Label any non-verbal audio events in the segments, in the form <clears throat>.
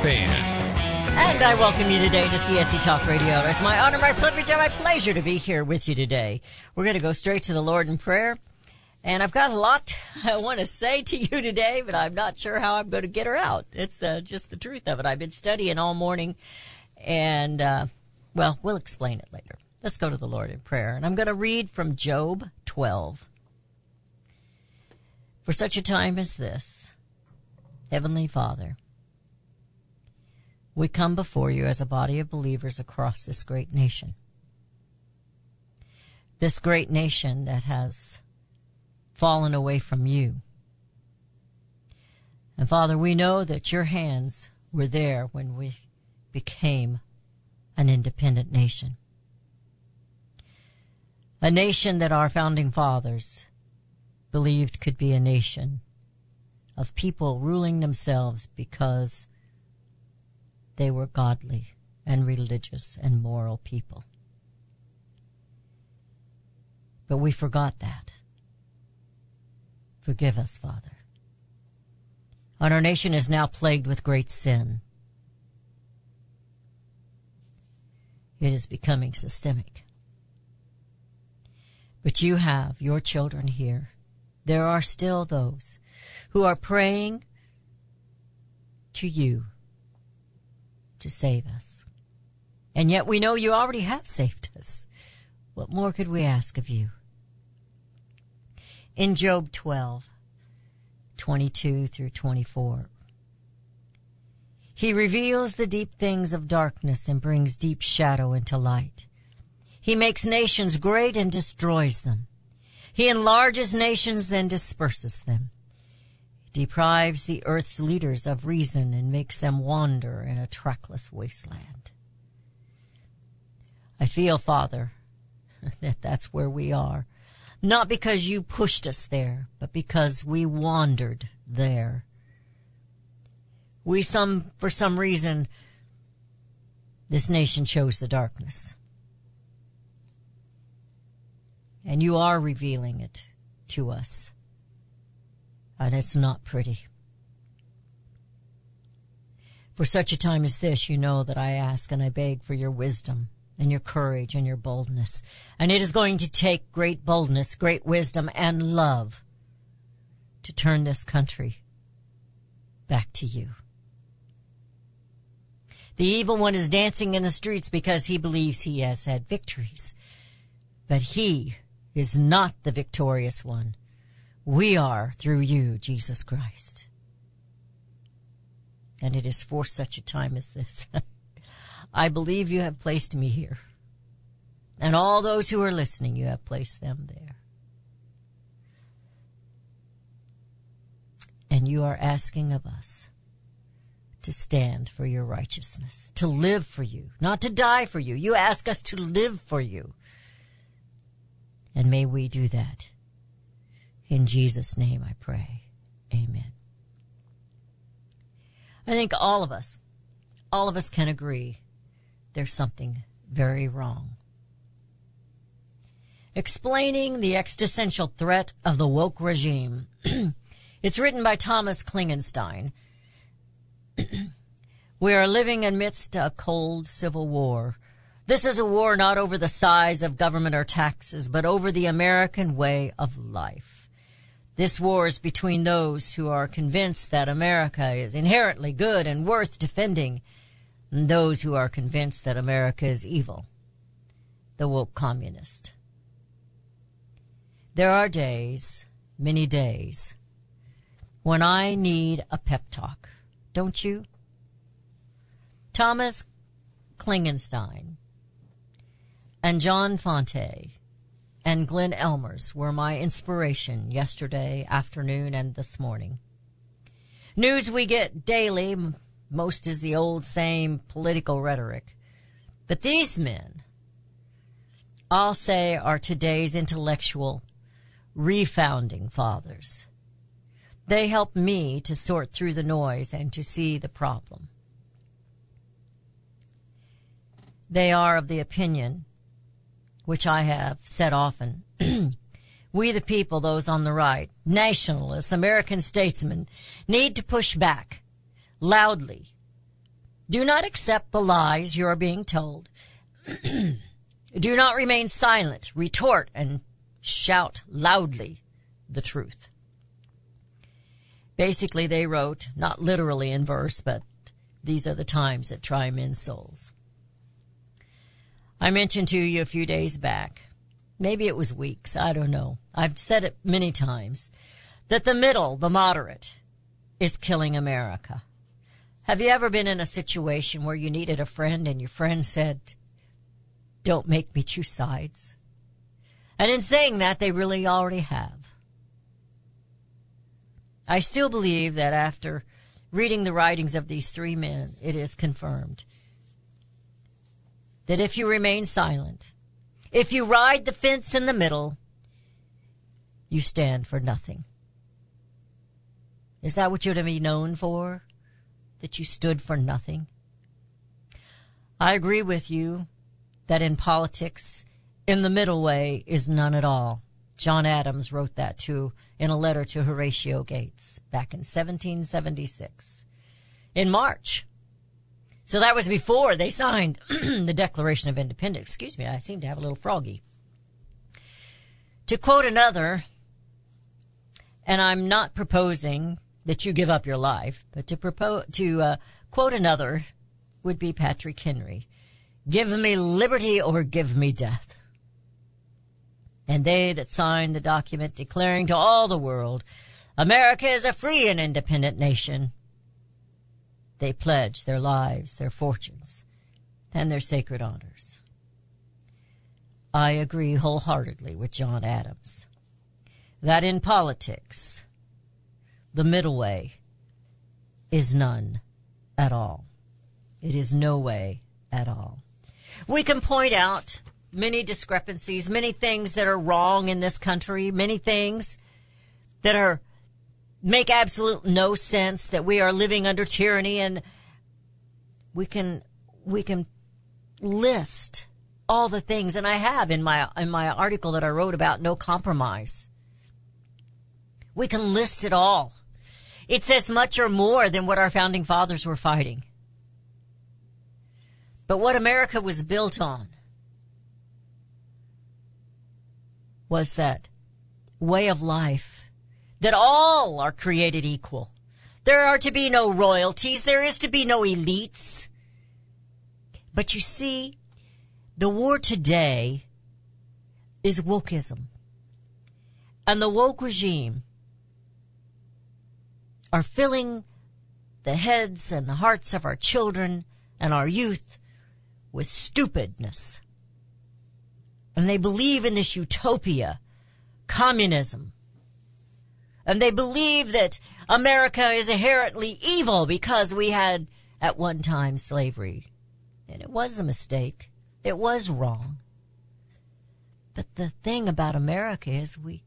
And I welcome you today to CSC Talk Radio. It's my honor, my privilege, and my pleasure to be here with you today. We're going to go straight to the Lord in prayer. And I've got a lot <laughs> I want to say to you today, but I'm not sure how I'm going to get her out. It's uh, just the truth of it. I've been studying all morning, and, uh, well, we'll explain it later. Let's go to the Lord in prayer. And I'm going to read from Job 12. For such a time as this, Heavenly Father, we come before you as a body of believers across this great nation. This great nation that has fallen away from you. And Father, we know that your hands were there when we became an independent nation. A nation that our founding fathers believed could be a nation of people ruling themselves because they were godly and religious and moral people. But we forgot that. Forgive us, Father. And our nation is now plagued with great sin. It is becoming systemic. But you have your children here. There are still those who are praying to you to save us. And yet we know you already have saved us. What more could we ask of you? In Job 12, 22 through 24, he reveals the deep things of darkness and brings deep shadow into light. He makes nations great and destroys them. He enlarges nations, then disperses them. Deprives the earth's leaders of reason and makes them wander in a trackless wasteland. I feel, Father, <laughs> that that's where we are. Not because you pushed us there, but because we wandered there. We some, for some reason, this nation chose the darkness. And you are revealing it to us. And it's not pretty. For such a time as this, you know that I ask and I beg for your wisdom and your courage and your boldness. And it is going to take great boldness, great wisdom, and love to turn this country back to you. The evil one is dancing in the streets because he believes he has had victories. But he is not the victorious one. We are through you, Jesus Christ. And it is for such a time as this. <laughs> I believe you have placed me here. And all those who are listening, you have placed them there. And you are asking of us to stand for your righteousness, to live for you, not to die for you. You ask us to live for you. And may we do that. In Jesus' name I pray. Amen. I think all of us, all of us can agree there's something very wrong. Explaining the existential threat of the woke regime. <clears throat> it's written by Thomas Klingenstein. <clears throat> we are living amidst a cold civil war. This is a war not over the size of government or taxes, but over the American way of life. This war is between those who are convinced that America is inherently good and worth defending and those who are convinced that America is evil, the woke communist. There are days, many days, when I need a pep talk, don't you? Thomas Klingenstein and John Fonte and Glenn Ellmers were my inspiration yesterday afternoon and this morning. News we get daily, most is the old same political rhetoric. But these men, I'll say, are today's intellectual refounding fathers. They help me to sort through the noise and to see the problem. They are of the opinion, which I have said often, <clears throat> we the people, those on the right, nationalists, American statesmen, need to push back loudly. Do not accept the lies you are being told. <clears throat> Do not remain silent. Retort and shout loudly the truth. Basically, they wrote, not literally in verse, but these are the times that try men's souls. I mentioned to you a few days back, maybe it was weeks, I don't know. I've said it many times, that the middle, the moderate, is killing America. Have you ever been in a situation where you needed a friend and your friend said, don't make me choose sides? And in saying that, they really already have. I still believe that after reading the writings of these three men, it is confirmed that if you remain silent, if you ride the fence in the middle, you stand for nothing. Is that what you're to be known for? That you stood for nothing? I agree with you that in politics, in the middle way is none at all. John Adams wrote that too in a letter to Horatio Gates back in 1776. In March. So that was before they signed <clears throat> the Declaration of Independence. Excuse me, I seem to have a little froggy. To quote another, and I'm not proposing that you give up your life, but to propose, to uh, quote another would be Patrick Henry. Give me liberty or give me death. And they that signed the document declaring to all the world, America is a free and independent nation. They pledge their lives, their fortunes, and their sacred honors. I agree wholeheartedly with John Adams that in politics, the middle way is none at all. It is no way at all. We can point out many discrepancies, many things that are wrong in this country, many things that are make absolute no sense that we are living under tyranny and we can we can list all the things and I have in my in my article that I wrote about no compromise. We can list it all. It's as much or more than what our founding fathers were fighting. But what America was built on was that way of life that all are created equal. There are to be no royalties. There is to be no elites. But you see, the war today is wokeism. And the woke regime are filling the heads and the hearts of our children and our youth with stupidness. And they believe in this utopia, communism. And they believe that America is inherently evil because we had at one time slavery. And it was a mistake. It was wrong. But the thing about America is we,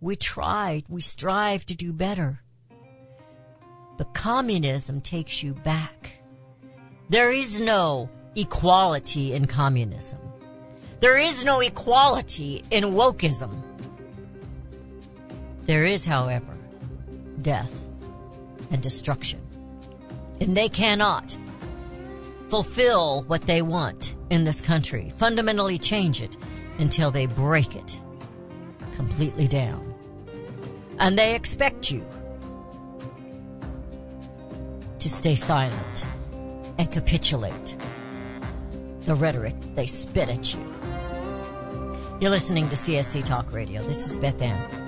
we try, we strive to do better. But communism takes you back. There is no equality in communism. There is no equality in wokeism. There is, however, death and destruction. And they cannot fulfill what they want in this country, fundamentally change it until they break it completely down. And they expect you to stay silent and capitulate the rhetoric they spit at you. You're listening to CSC Talk Radio. This is Beth Ann,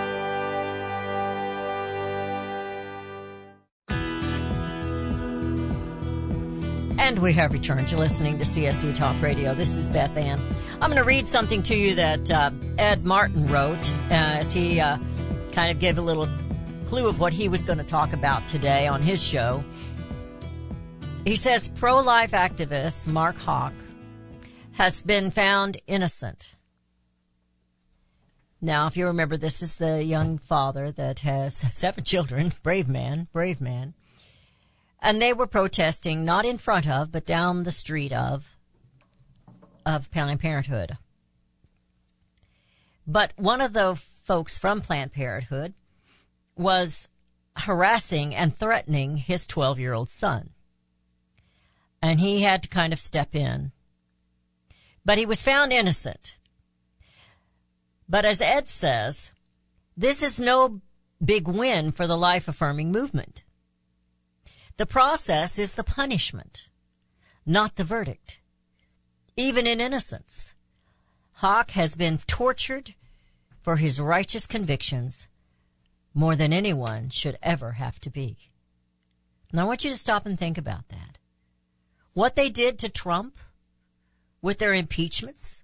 We have returned. You're listening to CSC Talk Radio. This is Beth Ann. I'm going to read something to you that uh, Ed Martin wrote uh, as he uh, kind of gave a little clue of what he was going to talk about today on his show. He says pro life activist Mark Houck has been found innocent. Now, if you remember, this is the young father that has <laughs> seven children. Brave man, brave man. And they were protesting not in front of, but down the street of, of Planned Parenthood. But one of the folks from Planned Parenthood was harassing and threatening his 12 year old son. And he had to kind of step in. But he was found innocent. But as Ed says, this is no big win for the life affirming movement. The process is the punishment, not the verdict. Even in innocence, Houck has been tortured for his righteous convictions more than anyone should ever have to be. Now I want you to stop and think about that. What they did to Trump with their impeachments,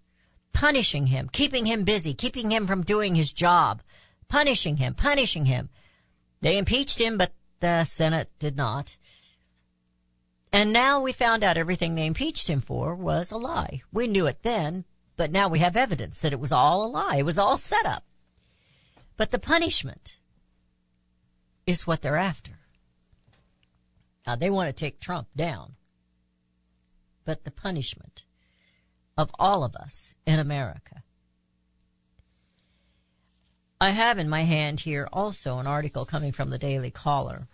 punishing him, keeping him busy, keeping him from doing his job, punishing him, punishing him. They impeached him, but the Senate did not. And now we found out everything they impeached him for was a lie. We knew it then, but now we have evidence that it was all a lie. It was all set up. But the punishment is what they're after. Now they want to take Trump down. But the punishment of all of us in America. I have in my hand here also an article coming from the Daily Caller.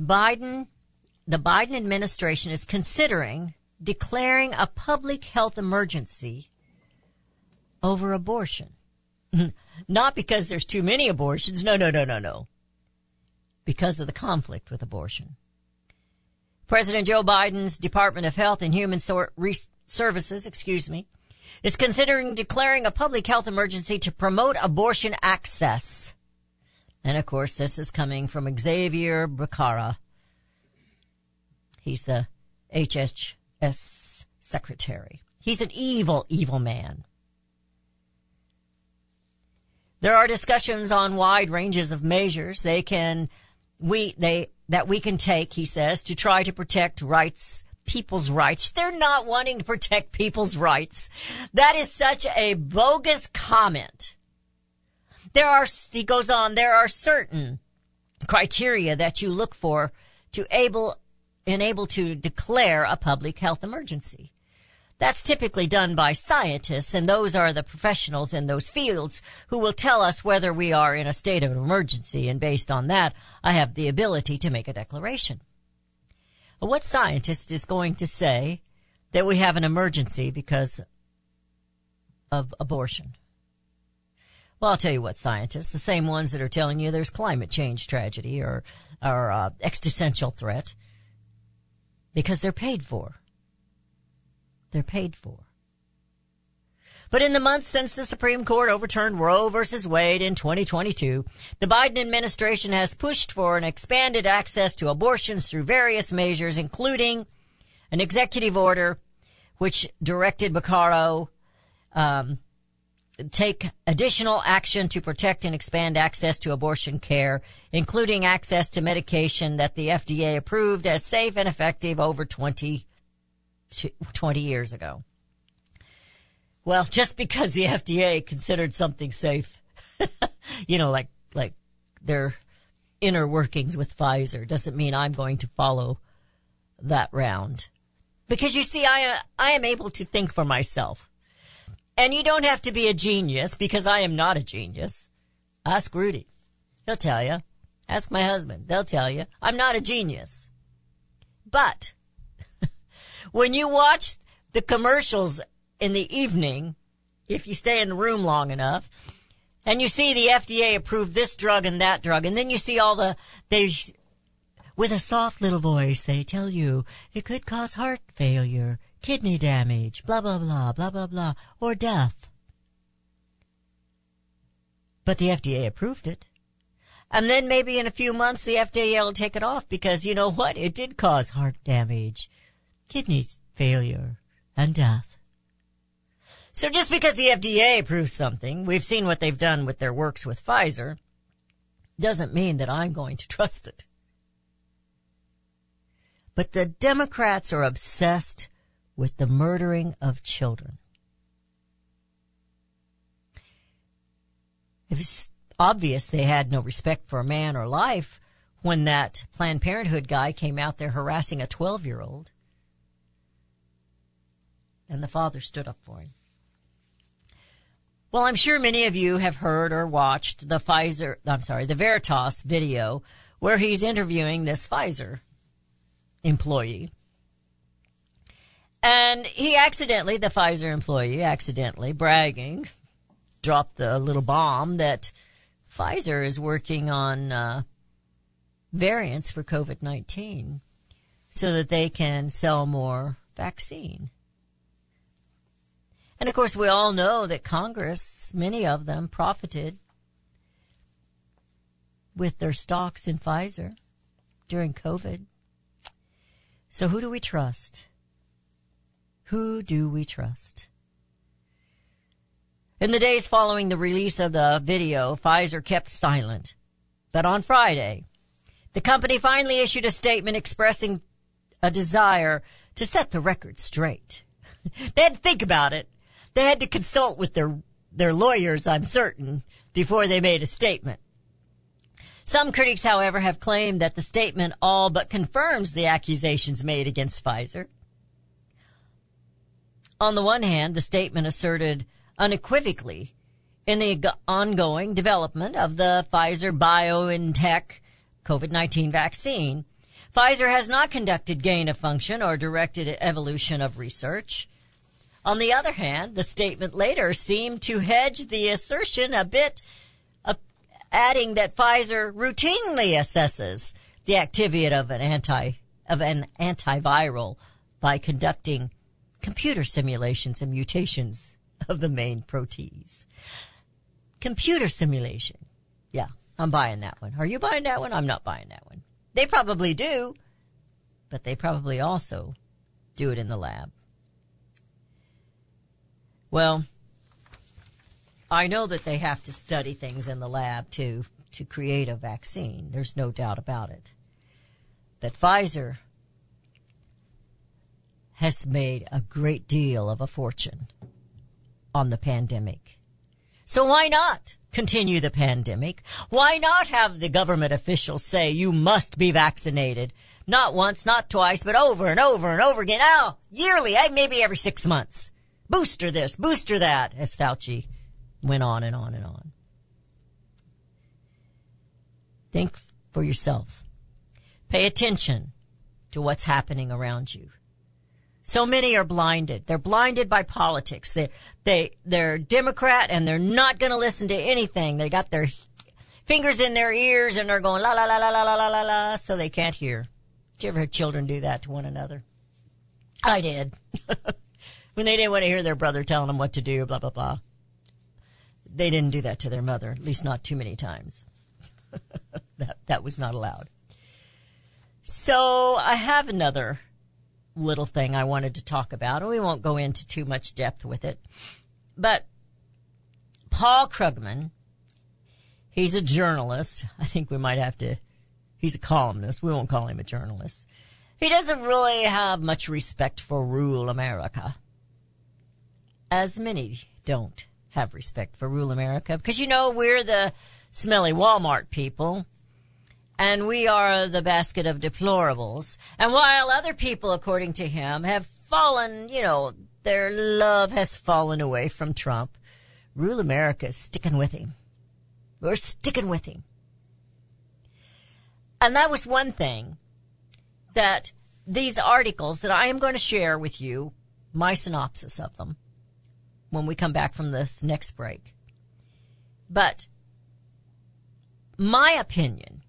Biden, the Biden administration is considering declaring a public health emergency over abortion. <laughs> Not because there's too many abortions. No, no, no, no, no. Because of the conflict with abortion. President Joe Biden's Department of Health and Human Re- Services, excuse me, is considering declaring a public health emergency to promote abortion access. And of course, this is coming from Xavier Becerra. He's the HHS secretary. He's an evil, evil man. There are discussions on wide ranges of measures they can, we, they, that we can take, he says, to try to protect rights, people's rights. They're not wanting to protect people's rights. That is such a bogus comment. There are, he goes on, there are certain criteria that you look for to able, enable to declare a public health emergency. That's typically done by scientists, and those are the professionals in those fields who will tell us whether we are in a state of emergency, and based on that, I have the ability to make a declaration. What scientist is going to say that we have an emergency because of abortion? Well, I'll tell you what scientists, the same ones that are telling you there's climate change tragedy or, or uh, existential threat, because they're paid for. They're paid for. But in the months since the Supreme Court overturned Roe versus Wade in 2022, the Biden administration has pushed for an expanded access to abortions through various measures, including an executive order which directed Becerra um, take additional action to protect and expand access to abortion care, including access to medication that the FDA approved as safe and effective over 20, 20 years ago. Well, just because the FDA considered something safe, <laughs> you know, like, like their inner workings with Pfizer doesn't mean I'm going to follow that round. Because you see, I, I am able to think for myself. And you don't have to be a genius because I am not a genius. Ask Rudy. He'll tell you. Ask my husband. They'll tell you. I'm not a genius. But <laughs> when you watch the commercials in the evening, if you stay in the room long enough, and you see the FDA approved this drug and that drug, and then you see all the, they, with a soft little voice, they tell you it could cause heart failure, kidney damage, blah, blah, blah, blah, blah, blah, or death. But the FDA approved it. And then maybe in a few months the FDA will take it off because you know what? It did cause heart damage, kidney failure, and death. So just because the FDA approves something, we've seen what they've done with their works with Pfizer, doesn't mean that I'm going to <laughs> trust it. But the Democrats are obsessed with the murdering of children. It was obvious they had no respect for a man or life when that Planned Parenthood guy came out there harassing a 12 year old. And the father stood up for him. Well, I'm sure many of you have heard or watched the Pfizer, I'm sorry, the Veritas video where he's interviewing this Pfizer employee. And he accidentally, the Pfizer employee accidentally bragging, dropped the little bomb that Pfizer is working on uh, variants for COVID-19 so that they can sell more vaccine. And of course, we all know that Congress, many of them profited with their stocks in Pfizer during COVID. So who do we trust? Who do we trust? In the days following the release of the video, Pfizer kept silent. But on Friday, the company finally issued a statement expressing a desire to set the record straight. <laughs> they had to think about it. They had to consult with their, their lawyers, I'm certain, before they made a statement. Some critics, however, have claimed that the statement all but confirms the accusations made against Pfizer. On the one hand, the statement asserted unequivocally in the ongoing development of the Pfizer BioNTech COVID-19 vaccine, Pfizer has not conducted gain of function or directed evolution of research. On the other hand, the statement later seemed to hedge the assertion a bit, adding that Pfizer routinely assesses the activity of an anti of an antiviral by conducting computer simulations and mutations of the main protease. Computer simulation. Yeah, I'm buying that one. Are you buying that one? I'm not buying that one. They probably do, but they probably also do it in the lab. Well, I know that they have to study things in the lab to to create a vaccine. There's no doubt about it. But Pfizer has made a great deal of a fortune on the pandemic. So why not continue the pandemic? Why not have the government officials say you must be vaccinated? Not once, not twice, but over and over and over again. Now, yearly, eh, maybe every six months. Booster this, booster that, as Fauci went on and on and on. Think for yourself. Pay attention to what's happening around you. So many are blinded. They're blinded by politics. They, they, they're Democrat and they're not going to listen to anything. They got their fingers in their ears and they're going la la la la la la la la so they can't hear. Did you ever have children do that to one another? I did. <laughs> when they didn't want to hear their brother telling them what to do, blah, blah, blah. They didn't do that to their mother, at least not too many times. <laughs> that, that was not allowed. So I have another little thing I wanted to talk about, and we won't go into too much depth with it. But Paul Krugman, he's a journalist. I think we might have to, he's a columnist. We won't call him a journalist. He doesn't really have much respect for rural America. As many don't have respect for rural America because you know we're the smelly Walmart people and we are the basket of deplorables. And while other people, according to him, have fallen, you know, their love has fallen away from Trump, rural America is sticking with him. We're sticking with him. And that was one thing that these articles that I am going to share with you, my synopsis of them, when we come back from this next break. But my opinion,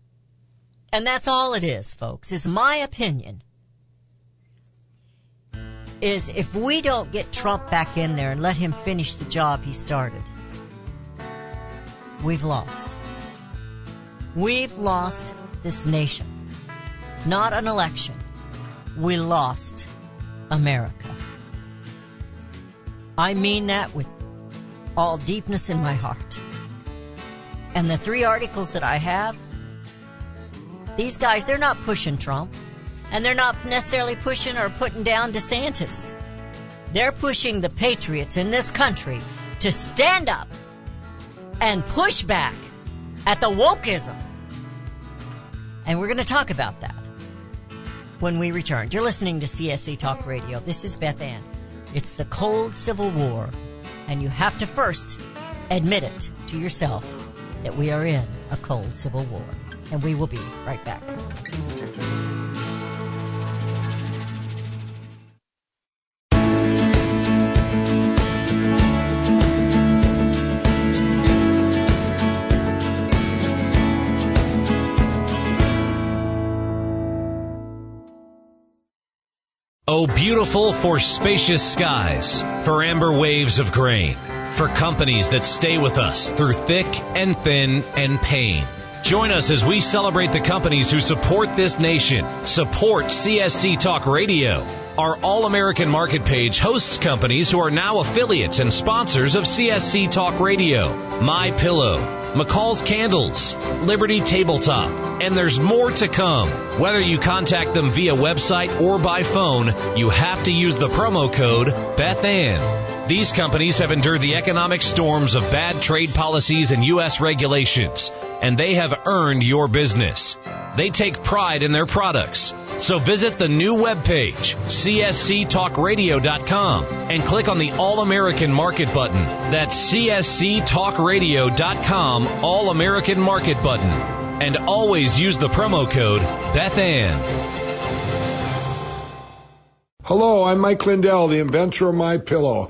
and that's all it is, folks, is my opinion, is if we don't get Trump back in there and let him finish the job he started, we've lost. We've lost this nation. Not an election. We lost America. I mean that with all deepness in my heart. And the three articles that I have, these guys, they're not pushing Trump. And they're not necessarily pushing or putting down DeSantis. They're pushing the patriots in this country to stand up and push back at the wokeism. And we're going to talk about that when we return. You're listening to CSC Talk Radio. This is Beth Ann. It's the cold civil war, and you have to first admit it to yourself that we are in a cold civil war. And we will be right back. Oh, beautiful for spacious skies, for amber waves of grain, for companies that stay with us through thick and thin and pain. Join us as we celebrate the companies who support this nation, support CSC Talk Radio. Our All American Market page hosts companies who are now affiliates and sponsors of CSC Talk Radio. My Pillow, McCall's Candles, Liberty Tabletop, and there's more to come. Whether you contact them via website or by phone, you have to use the promo code BethAnn. These companies have endured the economic storms of bad trade policies and U.S. regulations, and they have earned your business. They take pride in their products. So visit the new webpage, csctalkradio.com, and click on the All American Market button. That's csctalkradio.com, All American Market button. And always use the promo code BethAnn. Hello, I'm Mike Lindell, the inventor of My Pillow.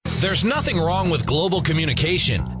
There's nothing wrong with global communication.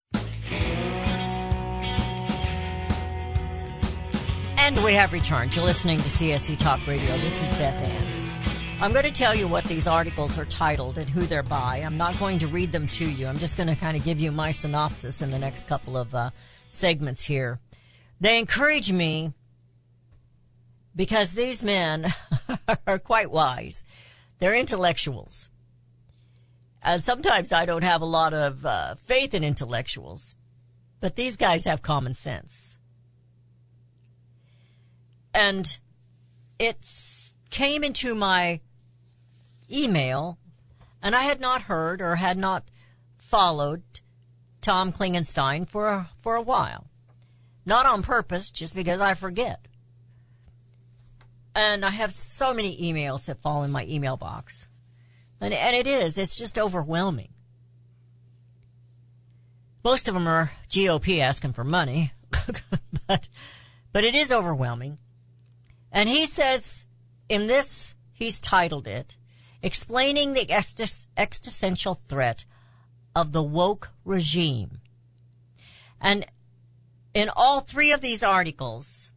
And we have returned. You're listening to CSC Talk Radio. This is Beth Ann. I'm going to tell you what these articles are titled and who they're by. I'm not going to read them to you. I'm just going to kind of give you my synopsis in the next couple of uh, segments here. They encourage me because these men <laughs> are quite wise. They're intellectuals. And sometimes I don't have a lot of uh, faith in intellectuals, but these guys have common sense. And it came into my email, and I had not heard or had not followed Tom Klingenstein for a, for a while. Not on purpose, just because I forget. And I have so many emails that fall in my email box. And, and it is, it's just overwhelming. Most of them are GOP asking for money, <laughs> but, but it is overwhelming. And he says in this, he's titled it, Explaining the Existential Threat of the Woke Regime. And in all three of these articles,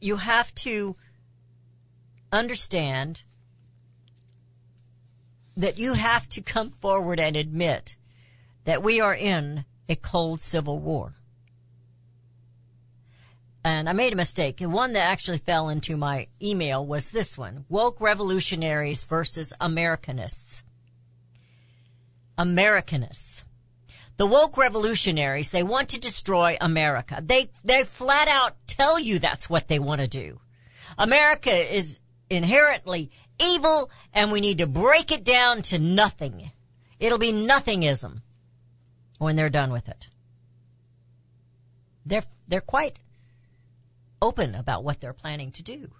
you have to understand that you have to come forward and admit that we are in a cold civil war. And I made a mistake. One that actually fell into my email was this one. Woke revolutionaries versus Americanists. Americanists. The woke revolutionaries, they want to destroy America. They, they flat out tell you that's what they want to do. America is inherently evil and we need to break it down to nothing. It'll be nothingism when they're done with it. They're, they're quite open about what they're planning to do.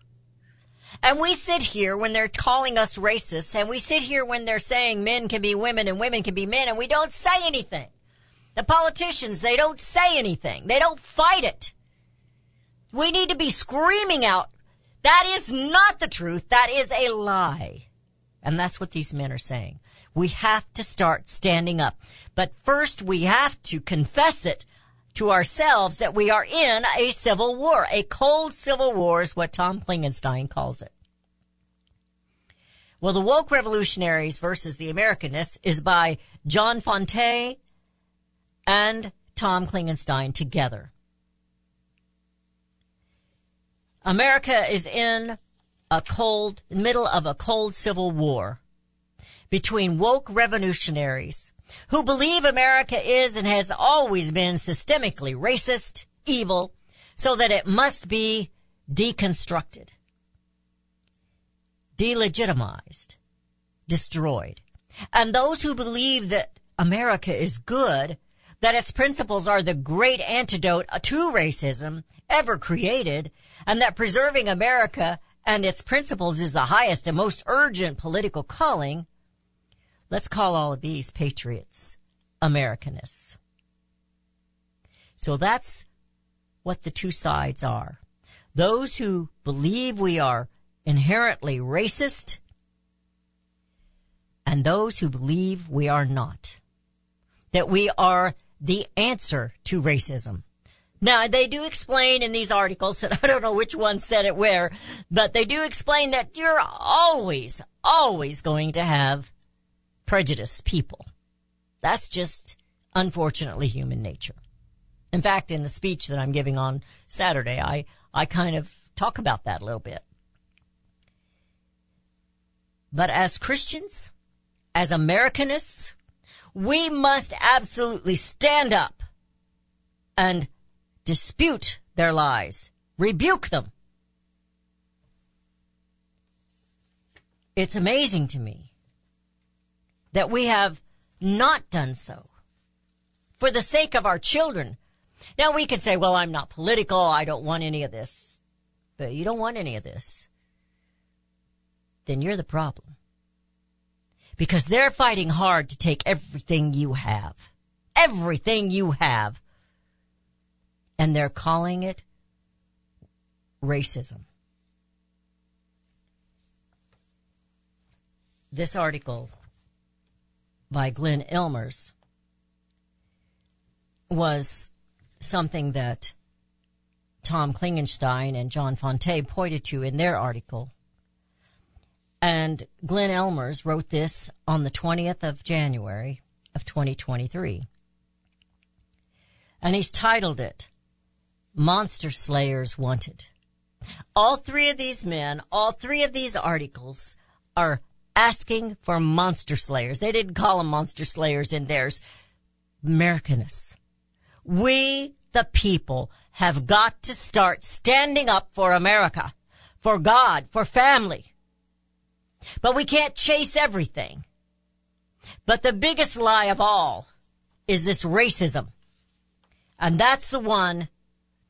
And we sit here when they're calling us racists and we sit here when they're saying men can be women and women can be men and we don't say anything. The politicians, they don't say anything. They don't fight it. We need to be screaming out, that is not the truth. That is a lie. And that's what these men are saying. We have to start standing up. But first we have to confess it to ourselves that we are in a civil war. A cold civil war is what Tom Klingenstein calls it. Well, the woke revolutionaries versus the Americanists is by John Fonte and Tom Klingenstein together. America is in a cold, middle of a cold civil war between woke revolutionaries who believe America is and has always been systemically racist, evil, so that it must be deconstructed, delegitimized, destroyed. And those who believe that America is good, that its principles are the great antidote to racism ever created, and that preserving America and its principles is the highest and most urgent political calling, let's call all of these patriots Americanists. So that's what the two sides are. Those who believe we are inherently racist and those who believe we are not. That we are the answer to racism. Now, they do explain in these articles, and <laughs> I don't know which one said it where, but they do explain that you're always, always going to have prejudiced people. That's just, unfortunately, human nature. In fact, in the speech that I'm giving on Saturday, I, I kind of talk about that a little bit. But as Christians, as Americanists, we must absolutely stand up and dispute their lies, rebuke them. It's amazing to me that we have not done so for the sake of our children. Now we could say, well, I'm not political. I don't want any of this. But you don't want any of this. Then you're the problem. Because they're fighting hard to take everything you have. Everything you have. And they're calling it racism. This article by Glenn Ellmers was something that Tom Klingenstein and John Fonte pointed to in their article. And Glenn Ellmers wrote this on the 20th of January of 2023. And he's titled it, Monster Slayers Wanted. All three of these men, all three of these articles are asking for monster slayers. They didn't call them monster slayers in theirs. Americanists. We, the people, have got to start standing up for America, for God, for family. But we can't chase everything. But the biggest lie of all is this racism. And that's the one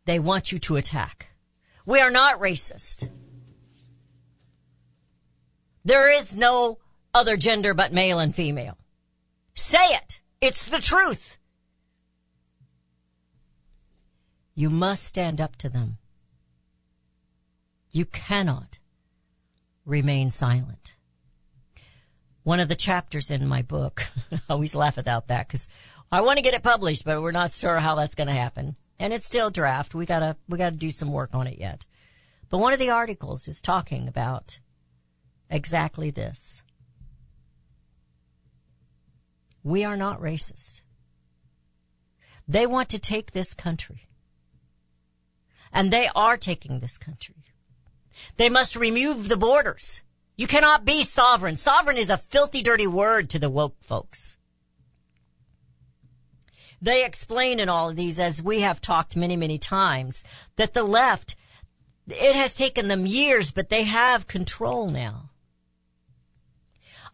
they want you to attack. We are not racist. There is no other gender but male and female. Say it. It's the truth. You must stand up to them. You cannot remain silent. One of the chapters in my book, <laughs> I always laugh about that because I want to get it published, but we're not sure how that's going to happen. And it's still draft. We gotta, we gotta do some work on it yet. But one of the articles is talking about exactly this. We are not racist. They want to take this country. And they are taking this country. They must remove the borders. You cannot be sovereign. Sovereign is a filthy, dirty word to the woke folks. They explain in all of these, as we have talked many, many times, that the left, It has taken them years, but they have control now.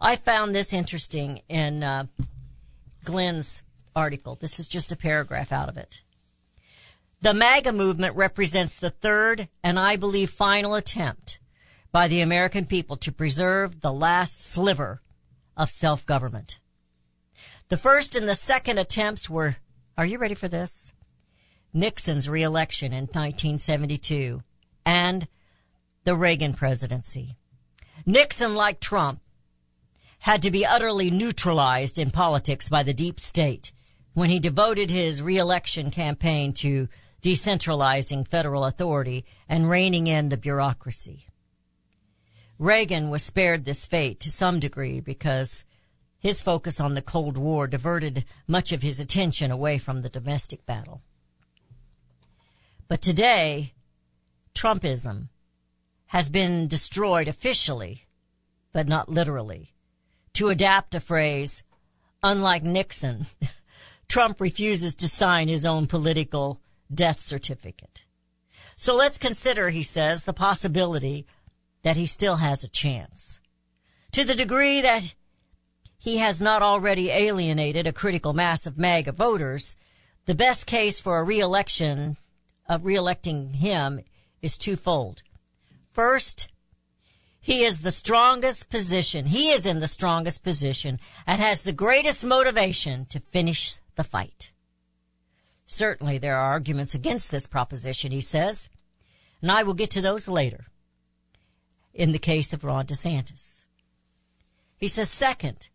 I found this interesting in uh, Glenn's article. This is just a paragraph out of it. The MAGA movement represents the third and I believe final attempt by the American people to preserve the last sliver of self-government. The first and the second attempts were, are you ready for this? Nixon's reelection in 1972 and the Reagan presidency. Nixon, like Trump, had to be utterly neutralized in politics by the deep state when he devoted his reelection campaign to decentralizing federal authority and reining in the bureaucracy. Reagan was spared this fate to some degree because his focus on the Cold War diverted much of his attention away from the domestic battle. But today, Trumpism has been destroyed officially, but not literally. To adapt a phrase, unlike Nixon, <laughs> Trump refuses to sign his own political death certificate. So let's consider, he says, the possibility that he still has a chance. To the degree that he has not already alienated a critical mass of MAGA voters, the best case for a reelection, of reelecting him is twofold. First, he is the strongest position, he is in the strongest position and has the greatest motivation to finish the fight. Certainly there are arguments against this proposition, he says, and I will get to those later in the case of Ron DeSantis. He says, second,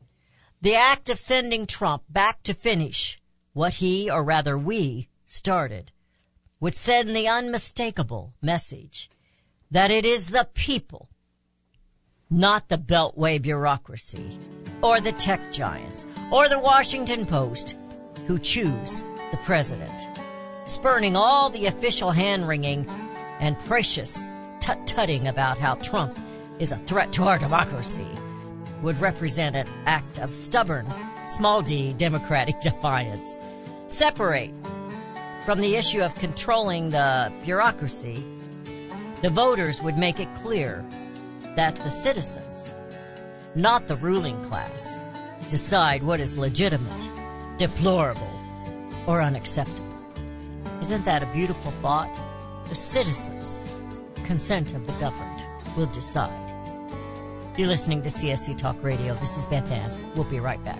the act of sending Trump back to finish what he, or rather we, started would send the unmistakable message that it is the people, not the Beltway bureaucracy, or the tech giants, or the Washington Post, who choose the president, spurning all the official hand wringing and precious tut-tutting about how Trump is a threat to our democracy would represent an act of stubborn, small d democratic <laughs> defiance. Separate from the issue of controlling the bureaucracy, the voters would make it clear that the citizens, not the ruling class, decide what is legitimate, deplorable, or unacceptable. Isn't that a beautiful thought? The citizens, consent of the governed, will decide. You're listening to CSC Talk Radio. This is Beth Ann. We'll be right back.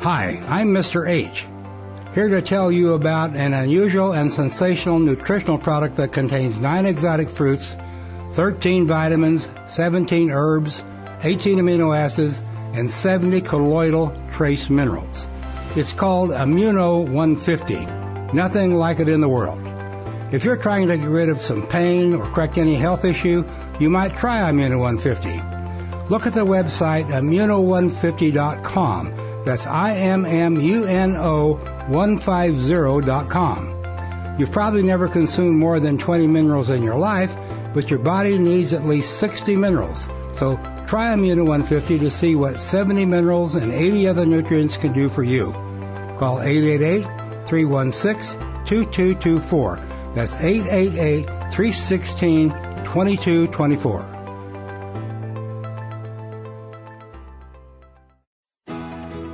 Hi, I'm Mr. H. Here to tell you about an unusual and sensational nutritional product that contains 9 exotic fruits, 13 vitamins, 17 herbs, 18 amino acids, and 70 colloidal trace minerals. It's called Immuno 150. Nothing like it in the world. If you're trying to get rid of some pain or correct any health issue, you might try Immuno 150. Look at the website immuno150.com. That's I-M-M-U-N-O-150.com. You've probably never consumed more than 20 minerals in your life, but your body needs at least 60 minerals. So try Immuno 150 to see what 70 minerals and 80 other nutrients can do for you. Call 888-316-2224. That's 888-316-2224 2224.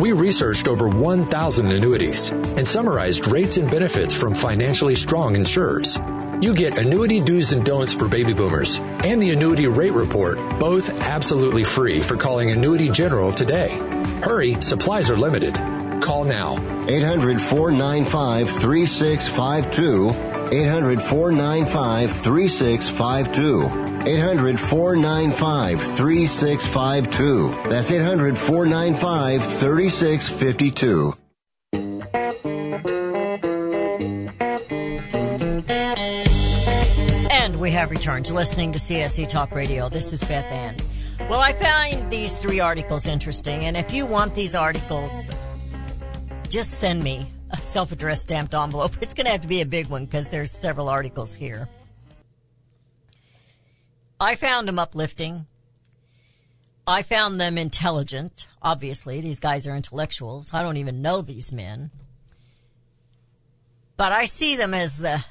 We researched over 1,000 annuities and summarized rates and benefits from financially strong insurers. You get Annuity Do's and Don'ts for Baby Boomers and the Annuity Rate Report, both absolutely free for calling Annuity General today. Hurry, supplies are limited. Call now. 800 495 3652. 800 495 3652. 800 495 3652. That's 800 495 3652. And we have returned to listening to CSC Talk Radio. This is Beth Ann. Well, I find these three articles interesting, and if you want these articles, just send me a self-addressed stamped envelope. <laughs> It's going to have to be a big one because there's several articles here. I found them uplifting. I found them intelligent. Obviously, these guys are intellectuals. I don't even know these men. But I see them as the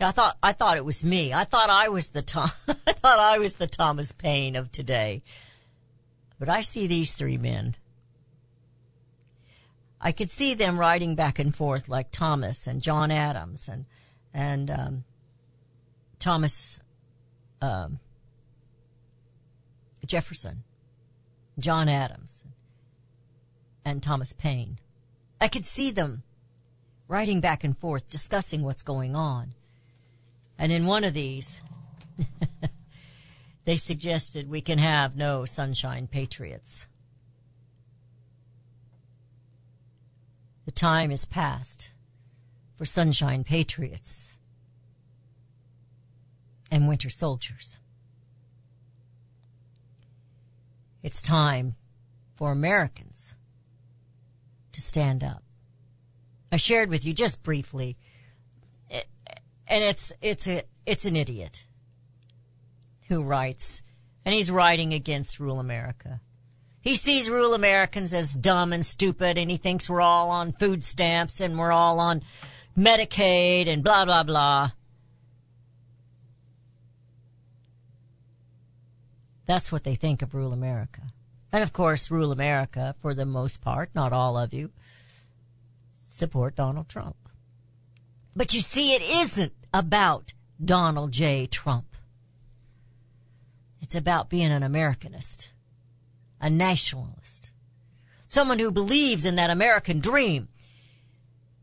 I thought I thought it was me. I thought I was the Tom <laughs> I thought I was the Thomas Paine of today. But I see these three men. I could see them riding back and forth like Thomas and John Adams and and um, Thomas um, Jefferson, John Adams, and Thomas Paine. I could see them riding back and forth, discussing what's going on. And in one of these, <laughs> they suggested we can have no sunshine patriots. The time is past for sunshine patriots and winter soldiers. It's time for Americans to stand up. I shared with you just briefly, and it's it's a it's an idiot who writes, and he's writing against Rule America. He sees rural Americans as dumb and stupid, and he thinks we're all on food stamps and we're all on Medicaid and blah blah blah. That's what they think of rural America. And of course, rural America, for the most part, not all of you, support Donald Trump. But you see, it isn't about Donald J. Trump. It's about being an Americanist, a nationalist, someone who believes in that American dream.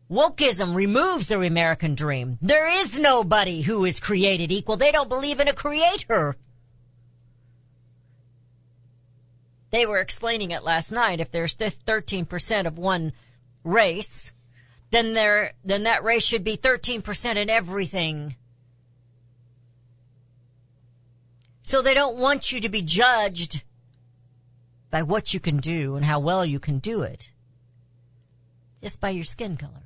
Wokeism removes the American dream. There is nobody who is created equal. They don't believe in a creator. They were explaining it last night. If there's 13% of one race, then there, then that race should be 13% in everything. So they don't want you to be judged by what you can do and how well you can do it. Just by your skin color.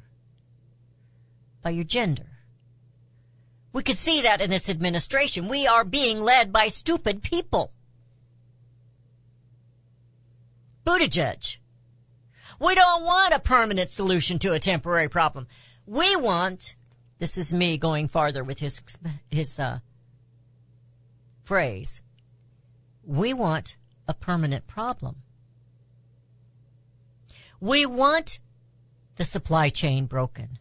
By your gender. We could see that in this administration. We are being led by stupid people. Buttigieg. We don't want a permanent solution to a temporary problem. We want, this is me going farther with his, his, uh, phrase. We want a permanent problem. We want the supply chain broken.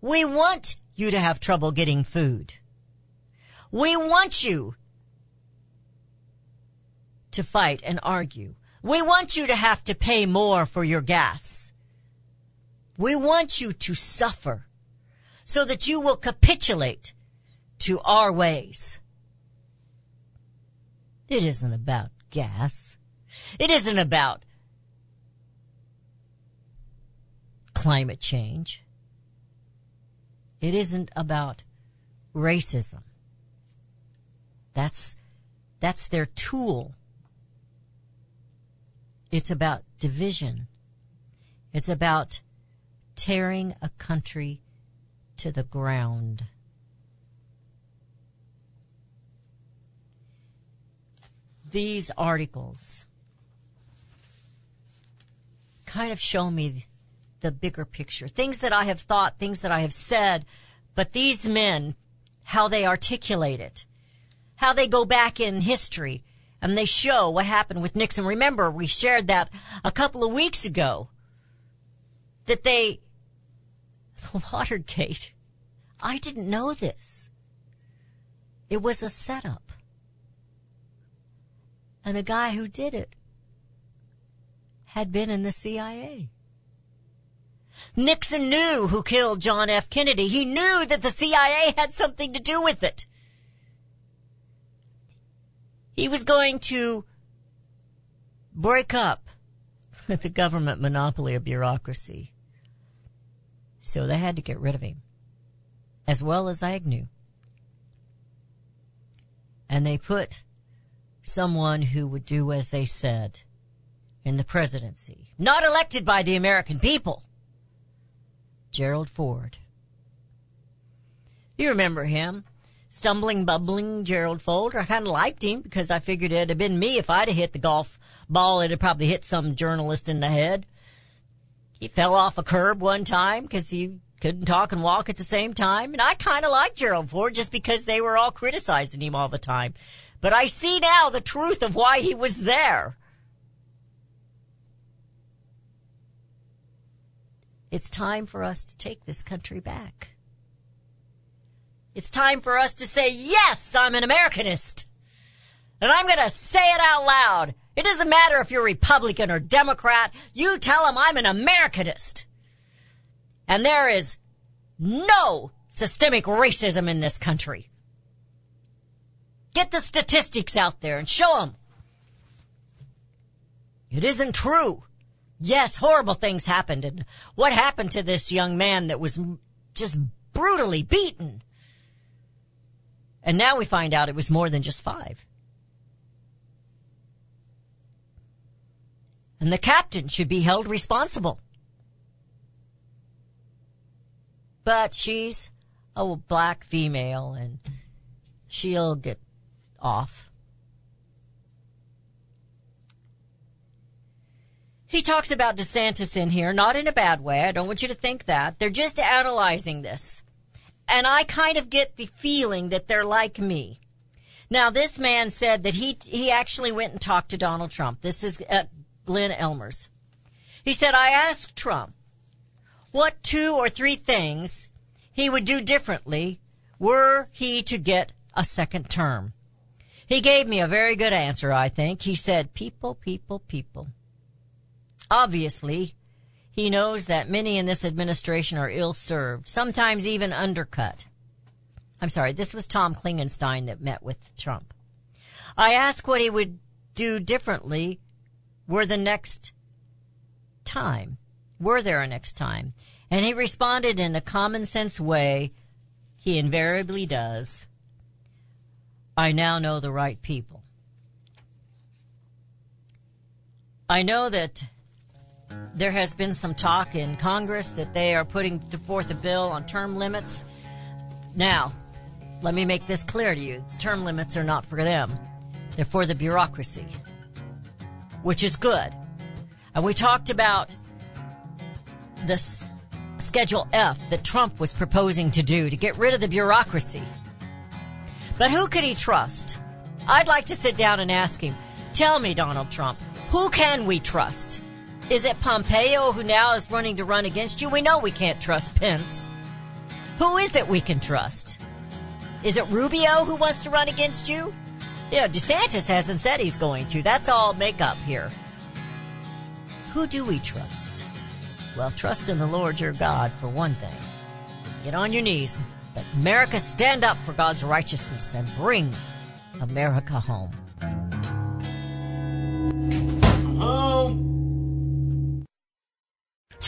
We want you to have trouble getting food. We want you to fight and argue. We want you to have to pay more for your gas. We want you to suffer so that you will capitulate to our ways. It isn't about gas. It isn't about climate change. It isn't about racism. That's, that's their tool. It's about division. It's about tearing a country to the ground. These articles kind of show me the bigger picture. Things that I have thought, things that I have said, but these men, how they articulate it, how they go back in history and they show what happened with Nixon. Remember, we shared that a couple of weeks ago that they, the Watergate, I didn't know this. It was a setup. And the guy who did it had been in the CIA. Nixon knew who killed John F. Kennedy. He knew that the CIA had something to do with it. He was going to break up <laughs> the government monopoly of bureaucracy. So they had to get rid of him, as well as Agnew. And they put someone who would do as they said in the presidency, not elected by the American people. Gerald Ford. You remember him. Stumbling, bubbling Gerald Ford. I kind of liked him because I figured it'd have been me if I'd have hit the golf ball. It'd have probably hit some journalist in the head. He fell off a curb one time because he couldn't talk and walk at the same time. And I kind of liked Gerald Ford just because they were all criticizing him all the time. But I see now the truth of why he was there. It's time for us to take this country back. It's time for us to say, yes, I'm an Americanist. And I'm going to say it out loud. It doesn't matter if you're Republican or Democrat. You tell them I'm an Americanist. And there is no systemic racism in this country. Get the statistics out there and show them. It isn't true. Yes, horrible things happened. And what happened to this young man that was just brutally beaten? And now we find out it was more than just five. And the captain should be held responsible. But she's a black female and she'll get off. He talks about DeSantis in here, not in a bad way. I don't want you to think that. They're just analyzing this. And I kind of get the feeling that they're like me. Now, this man said that he, he actually went and talked to Donald Trump. This is uh, Glenn Ellmers. He said, I asked Trump what two or three things he would do differently were he to get a second term. He gave me a very good answer, I think. He said, people, people, people. Obviously, he knows that many in this administration are ill served, sometimes even undercut. I'm sorry, this was Tom Klingenstein that met with Trump. I asked what he would do differently were the next time, were there a next time. And he responded in a common sense way he invariably does. I now know the right people. I know that there has been some talk in Congress that they are putting forth a bill on term limits. Now, let me make this clear to you. Term limits are not for them. They're for the bureaucracy, which is good. And we talked about this Schedule F that Trump was proposing to do to get rid of the bureaucracy. But who could he trust? I'd like to sit down and ask him, tell me, Donald Trump, who can we trust? Is it Pompeo who now is running to run against you? We know we can't trust Pence. Who is it we can trust? Is it Rubio who wants to run against you? Yeah, DeSantis hasn't said he's going to. That's all makeup here. Who do we trust? Well, trust in the Lord your God for one thing. Get on your knees. Let America stand up for God's righteousness and bring America home. Oh.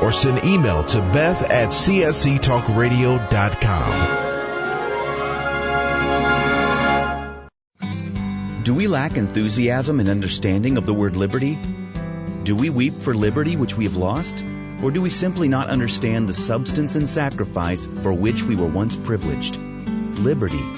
Or send email to beth at csctalkradio.com. Do we lack enthusiasm and understanding of the word liberty? Do we weep for liberty which we have lost? Or do we simply not understand the substance and sacrifice for which we were once privileged? Liberty.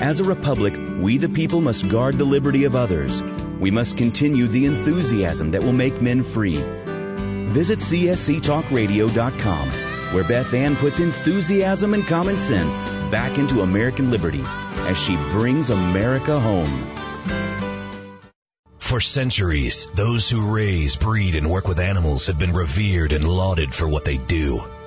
As a republic, we the people must guard the liberty of others. We must continue the enthusiasm that will make men free. Visit csctalkradio.com, where Beth Ann puts enthusiasm and common sense back into American liberty as she brings America home. For centuries, those who raise, breed, and work with animals have been revered and lauded for what they do.